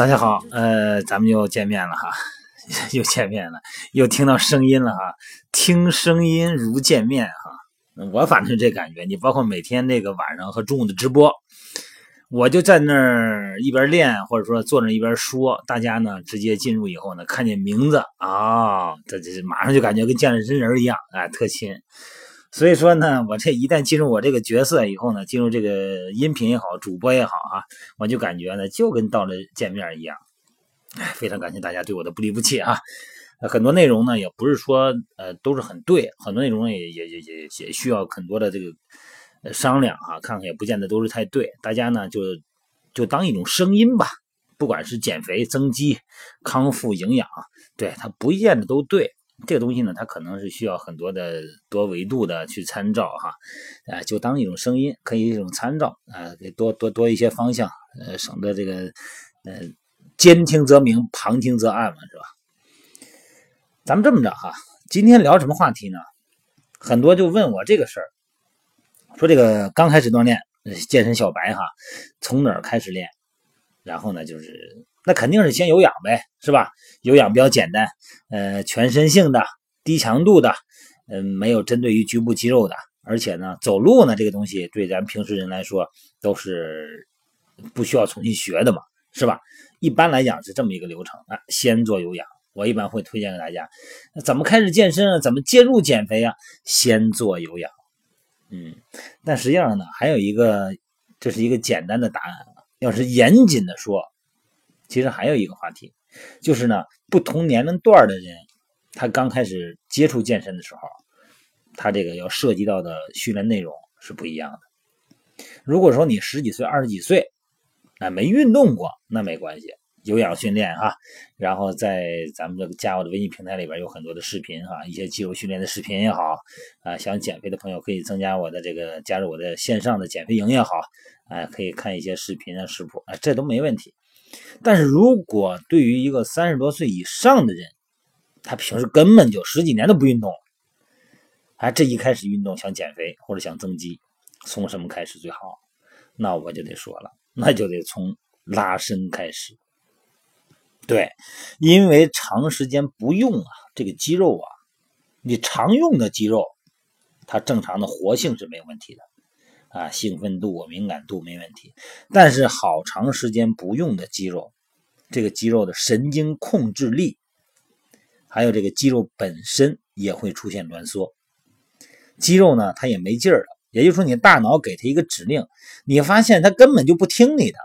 大家好，呃，咱们又见面了哈，又见面了，又听到声音了哈，听声音如见面哈，我反正这感觉，你包括每天那个晚上和中午的直播，我就在那儿一边练，或者说坐那一边说，大家呢直接进入以后呢，看见名字啊，这这马上就感觉跟见了真人一样，哎，特亲。所以说呢，我这一旦进入我这个角色以后呢，进入这个音频也好，主播也好啊，我就感觉呢，就跟到了见面一样。哎，非常感谢大家对我的不离不弃啊！很多内容呢，也不是说呃都是很对，很多内容也也也也也需要很多的这个商量啊，看看也不见得都是太对。大家呢就就当一种声音吧，不管是减肥、增肌、康复、营养，对它不见得都对。这个东西呢，它可能是需要很多的多维度的去参照哈，啊，就当一种声音，可以一种参照啊，给多多多一些方向，呃，省得这个呃，兼听则明，旁听则暗嘛，是吧？咱们这么着哈，今天聊什么话题呢？很多就问我这个事儿，说这个刚开始锻炼，健身小白哈，从哪儿开始练？然后呢，就是。那肯定是先有氧呗，是吧？有氧比较简单，呃，全身性的、低强度的，嗯，没有针对于局部肌肉的，而且呢，走路呢这个东西对咱平时人来说都是不需要重新学的嘛，是吧？一般来讲是这么一个流程啊，先做有氧。我一般会推荐给大家，怎么开始健身啊？怎么介入减肥啊？先做有氧。嗯，但实际上呢，还有一个，这是一个简单的答案。要是严谨的说。其实还有一个话题，就是呢，不同年龄段的人，他刚开始接触健身的时候，他这个要涉及到的训练内容是不一样的。如果说你十几岁、二十几岁，啊，没运动过，那没关系，有氧训练哈。然后在咱们这个加我的微信平台里边有很多的视频哈，一些肌肉训练的视频也好，啊，想减肥的朋友可以增加我的这个加入我的线上的减肥营也好，啊，可以看一些视频啊、食谱啊，这都没问题。但是如果对于一个三十多岁以上的人，他平时根本就十几年都不运动，哎，这一开始运动想减肥或者想增肌，从什么开始最好？那我就得说了，那就得从拉伸开始。对，因为长时间不用啊，这个肌肉啊，你常用的肌肉，它正常的活性是没有问题的。啊，兴奋度、敏感度没问题，但是好长时间不用的肌肉，这个肌肉的神经控制力，还有这个肌肉本身也会出现挛缩。肌肉呢，它也没劲儿了，也就是说，你大脑给它一个指令，你发现它根本就不听你的。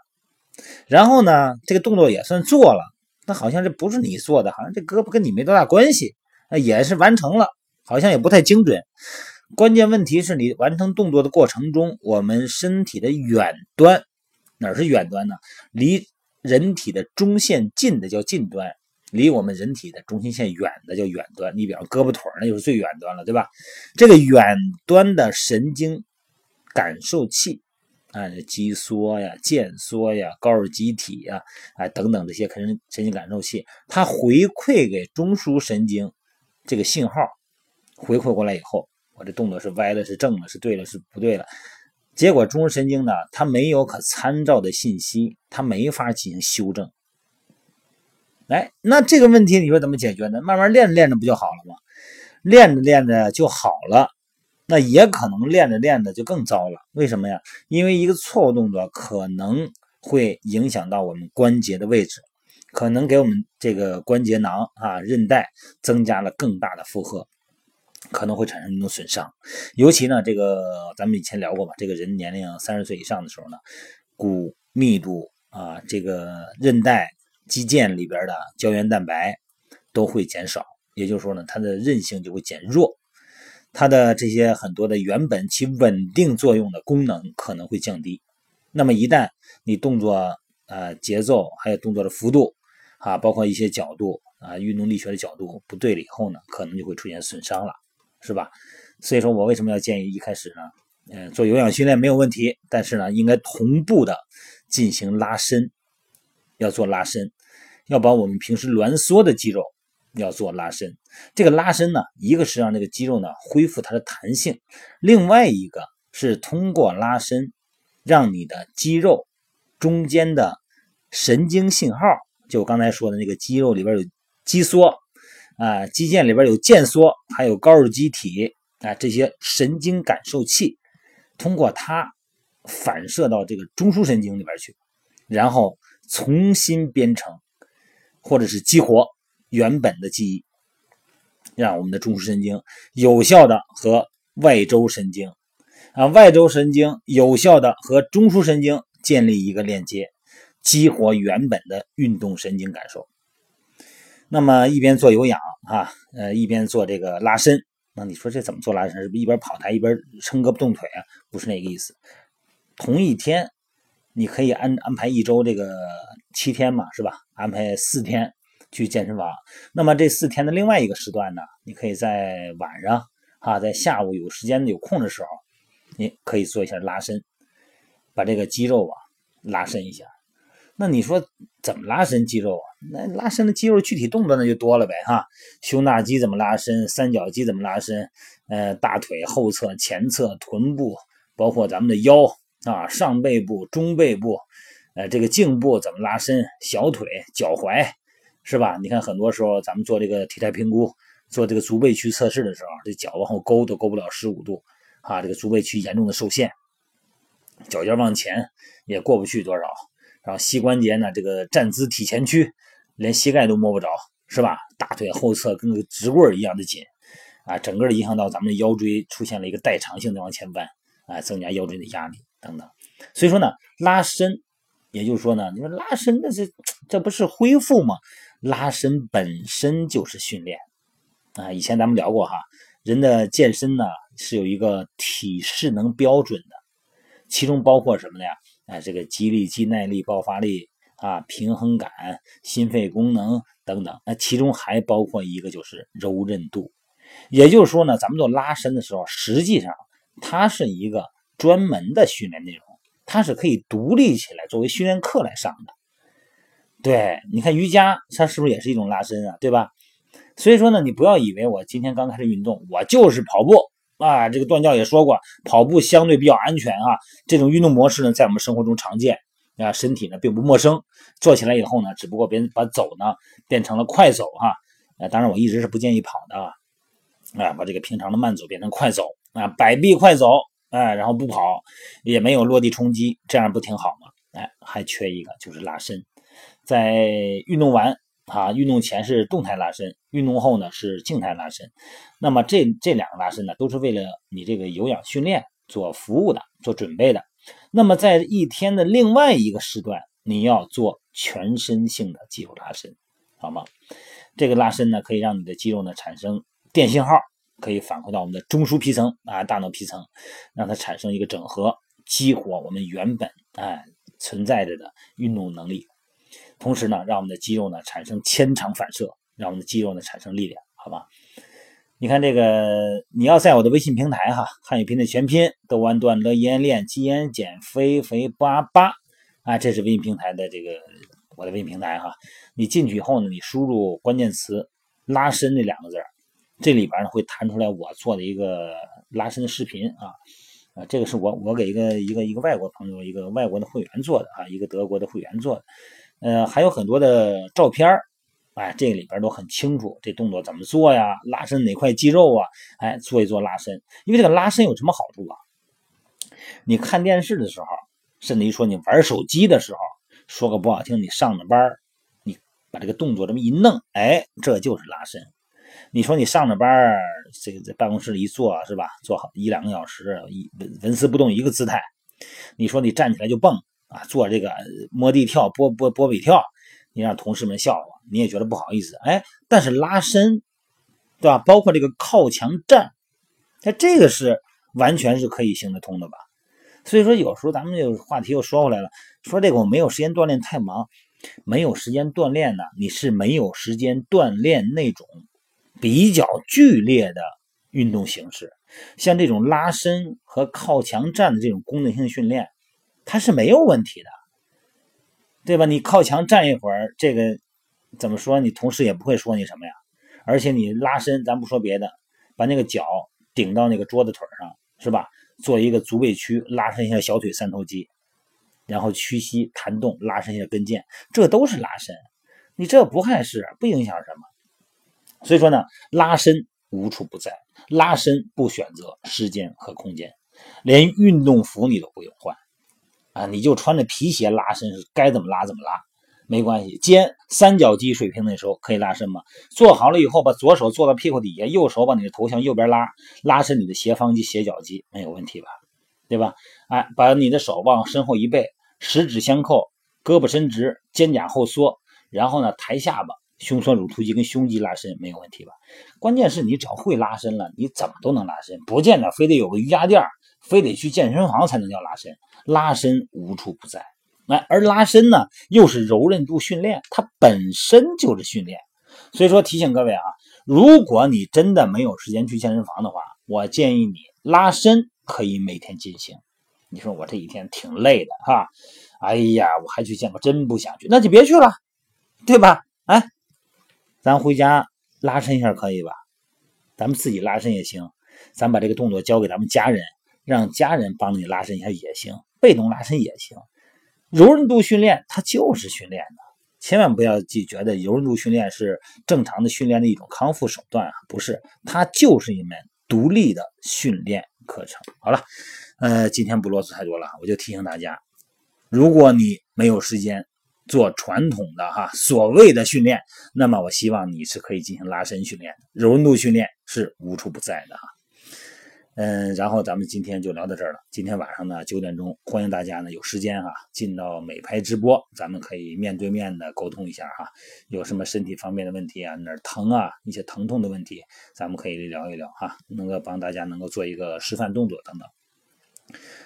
然后呢，这个动作也算做了，那好像这不是你做的，好像这胳膊跟你没多大关系，那也是完成了，好像也不太精准。关键问题是你完成动作的过程中，我们身体的远端哪是远端呢？离人体的中线近的叫近端，离我们人体的中心线远的叫远端。你比方胳膊腿那就是最远端了，对吧？这个远端的神经感受器啊，肌缩呀、腱缩呀、高尔基体呀，啊等等这些神神经感受器，它回馈给中枢神经这个信号，回馈过来以后。我这动作是歪的，是正的，是对了，是不对了。结果中枢神经呢，它没有可参照的信息，它没法进行修正。哎，那这个问题你说怎么解决呢？慢慢练练着不就好了吗？练着练着就好了，那也可能练着练着就更糟了。为什么呀？因为一个错误动作可能会影响到我们关节的位置，可能给我们这个关节囊啊、韧带增加了更大的负荷。可能会产生一种损伤，尤其呢，这个咱们以前聊过吧，这个人年龄三十岁以上的时候呢，骨密度啊，这个韧带、肌腱里边的胶原蛋白都会减少，也就是说呢，它的韧性就会减弱，它的这些很多的原本起稳定作用的功能可能会降低。那么一旦你动作呃节奏还有动作的幅度啊，包括一些角度啊，运动力学的角度不对了以后呢，可能就会出现损伤了。是吧？所以说我为什么要建议一开始呢？嗯，做有氧训练没有问题，但是呢，应该同步的进行拉伸，要做拉伸，要把我们平时挛缩的肌肉要做拉伸。这个拉伸呢，一个是让这个肌肉呢恢复它的弹性，另外一个是通过拉伸，让你的肌肉中间的神经信号，就我刚才说的那个肌肉里边有肌梭啊，肌腱里边有腱梭，还有高尔基体啊，这些神经感受器，通过它反射到这个中枢神经里边去，然后重新编程或者是激活原本的记忆，让我们的中枢神经有效的和外周神经啊，外周神经有效的和中枢神经建立一个链接。激活原本的运动神经感受，那么一边做有氧啊，呃，一边做这个拉伸，那你说这怎么做拉伸？是不是一边跑台一边撑胳膊动腿啊？不是那个意思。同一天，你可以安安排一周这个七天嘛，是吧？安排四天去健身房。那么这四天的另外一个时段呢，你可以在晚上啊，在下午有时间有空的时候，你可以做一下拉伸，把这个肌肉啊拉伸一下。那你说怎么拉伸肌肉啊？那拉伸的肌肉具体动作那就多了呗哈。胸大肌怎么拉伸？三角肌怎么拉伸？呃，大腿后侧、前侧、臀部，包括咱们的腰啊，上背部、中背部，呃，这个颈部怎么拉伸？小腿、脚踝，是吧？你看很多时候咱们做这个体态评估，做这个足背区测试的时候，这脚往后勾都勾不了十五度啊，这个足背区严重的受限，脚尖往前也过不去多少。然后膝关节呢，这个站姿体前屈，连膝盖都摸不着，是吧？大腿后侧跟个直棍一样的紧，啊，整个影响到咱们的腰椎出现了一个代偿性的往前弯，啊，增加腰椎的压力等等。所以说呢，拉伸，也就是说呢，你说拉伸，那这这不是恢复吗？拉伸本身就是训练，啊，以前咱们聊过哈，人的健身呢是有一个体适能标准的，其中包括什么呢呀？哎，这个肌力、肌耐力、爆发力啊，平衡感、心肺功能等等，那其中还包括一个就是柔韧度。也就是说呢，咱们做拉伸的时候，实际上它是一个专门的训练内容，它是可以独立起来作为训练课来上的。对，你看瑜伽，它是不是也是一种拉伸啊？对吧？所以说呢，你不要以为我今天刚开始运动，我就是跑步。啊，这个段教也说过，跑步相对比较安全啊。这种运动模式呢，在我们生活中常见啊，身体呢并不陌生。做起来以后呢，只不过别人把走呢变成了快走哈。呃，当然我一直是不建议跑的啊。啊，把这个平常的慢走变成快走啊，摆臂快走，哎，然后不跑，也没有落地冲击，这样不挺好吗？哎，还缺一个就是拉伸，在运动完。啊，运动前是动态拉伸，运动后呢是静态拉伸。那么这这两个拉伸呢，都是为了你这个有氧训练做服务的，做准备的。那么在一天的另外一个时段，你要做全身性的肌肉拉伸，好吗？这个拉伸呢，可以让你的肌肉呢产生电信号，可以反馈到我们的中枢皮层啊，大脑皮层，让它产生一个整合，激活我们原本哎存在着的运动能力。同时呢，让我们的肌肉呢产生牵长反射，让我们的肌肉呢产生力量，好吧？你看这个，你要在我的微信平台哈，汉语拼的全拼，豆安段乐延练肌延减肥肥八八啊，这是微信平台的这个我的微信平台哈。你进去以后呢，你输入关键词“拉伸”这两个字这里边呢会弹出来我做的一个拉伸的视频啊啊，这个是我我给一个一个一个外国朋友一个外国的会员做的啊，一个德国的会员做的。呃，还有很多的照片哎，这个里边都很清楚，这动作怎么做呀？拉伸哪块肌肉啊？哎，做一做拉伸，因为这个拉伸有什么好处啊？你看电视的时候，甚至于说你玩手机的时候，说个不好听，你上着班你把这个动作这么一弄，哎，这就是拉伸。你说你上着班这个在办公室里一坐是吧？坐好一两个小时，一纹纹丝不动一个姿态。你说你站起来就蹦。啊，做这个摸地跳、波波波比跳，你让同事们笑话，你也觉得不好意思。哎，但是拉伸，对吧？包括这个靠墙站，那这个是完全是可以行得通的吧？所以说，有时候咱们这个话题又说回来了，说这个我没有时间锻炼，太忙，没有时间锻炼呢。你是没有时间锻炼那种比较剧烈的运动形式，像这种拉伸和靠墙站的这种功能性训练。它是没有问题的，对吧？你靠墙站一会儿，这个怎么说？你同事也不会说你什么呀。而且你拉伸，咱不说别的，把那个脚顶到那个桌子腿上，是吧？做一个足背屈，拉伸一下小腿三头肌，然后屈膝弹动拉伸一下跟腱，这都是拉伸。你这不碍事，不影响什么。所以说呢，拉伸无处不在，拉伸不选择时间和空间，连运动服你都不用换啊，你就穿着皮鞋拉伸，该怎么拉怎么拉，没关系。肩三角肌水平的时候可以拉伸吗？做好了以后，把左手坐到屁股底下，右手把你的头向右边拉，拉伸你的斜方肌、斜角肌，没有问题吧？对吧？哎，把你的手往身后一背，十指相扣，胳膊伸直，肩胛后缩。然后呢，抬下巴，胸锁乳突肌跟胸肌拉伸没有问题吧？关键是你只要会拉伸了，你怎么都能拉伸，不见得非得有个瑜伽垫，非得去健身房才能叫拉伸。拉伸无处不在，哎，而拉伸呢又是柔韧度训练，它本身就是训练。所以说提醒各位啊，如果你真的没有时间去健身房的话，我建议你拉伸可以每天进行。你说我这一天挺累的哈，哎呀，我还去健个真不想去，那就别去了。对吧？哎，咱回家拉伸一下可以吧？咱们自己拉伸也行，咱把这个动作交给咱们家人，让家人帮你拉伸一下也行，被动拉伸也行。柔韧度训练它就是训练的，千万不要记觉得柔韧度训练是正常的训练的一种康复手段啊，不是，它就是一门独立的训练课程。好了，呃，今天不啰嗦太多了，我就提醒大家，如果你没有时间。做传统的哈所谓的训练，那么我希望你是可以进行拉伸训练的，柔韧度训练是无处不在的哈。嗯，然后咱们今天就聊到这儿了。今天晚上呢九点钟，欢迎大家呢有时间哈进到美拍直播，咱们可以面对面的沟通一下哈。有什么身体方面的问题啊，哪儿疼啊，一些疼痛的问题，咱们可以聊一聊哈，能够帮大家能够做一个示范动作等等。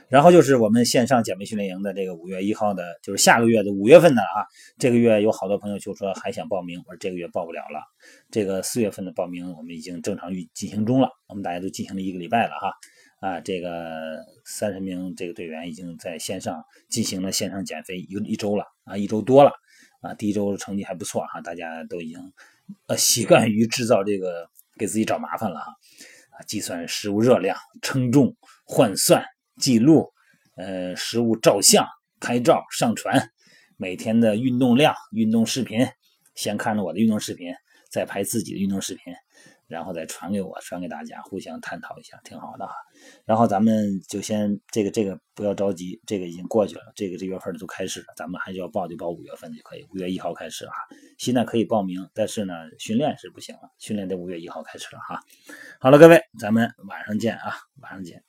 然后就是我们线上减肥训练营的这个五月一号的，就是下个月的五月份的啊。这个月有好多朋友就说还想报名，我说这个月报不了了。这个四月份的报名我们已经正常运进行中了，我们大家都进行了一个礼拜了哈。啊，这个三十名这个队员已经在线上进行了线上减肥一一周了啊，一周多了啊。第一周成绩还不错哈，大家都已经呃习惯于制造这个给自己找麻烦了哈。啊，计算食物热量、称重、换算。记录，呃，食物照相、拍照、上传，每天的运动量、运动视频，先看着我的运动视频，再拍自己的运动视频，然后再传给我，传给大家，互相探讨一下，挺好的哈。然后咱们就先这个这个不要着急，这个已经过去了，这个这月份都开始了，咱们还是要报就报五月份就可以，五月一号开始啊。现在可以报名，但是呢，训练是不行了，训练得五月一号开始了哈。好了，各位，咱们晚上见啊，晚上见。